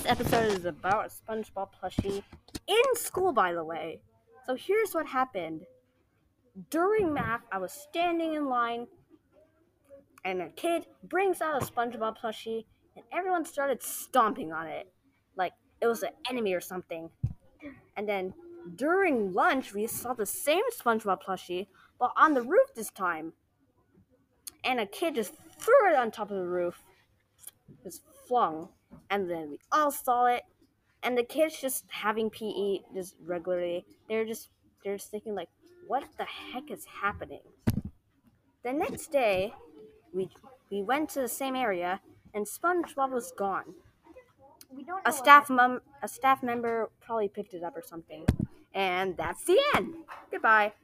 This episode is about a SpongeBob plushie in school, by the way. So here's what happened. During math, I was standing in line, and a kid brings out a SpongeBob plushie, and everyone started stomping on it, like it was an enemy or something. And then during lunch, we saw the same SpongeBob plushie, but on the roof this time. And a kid just threw it on top of the roof, just flung and then we all saw it. And the kids just having PE just regularly they're just they're just thinking like what the heck is happening? The next day we we went to the same area and SpongeBob was gone. We don't know a staff mem- a staff member probably picked it up or something. And that's the end. Goodbye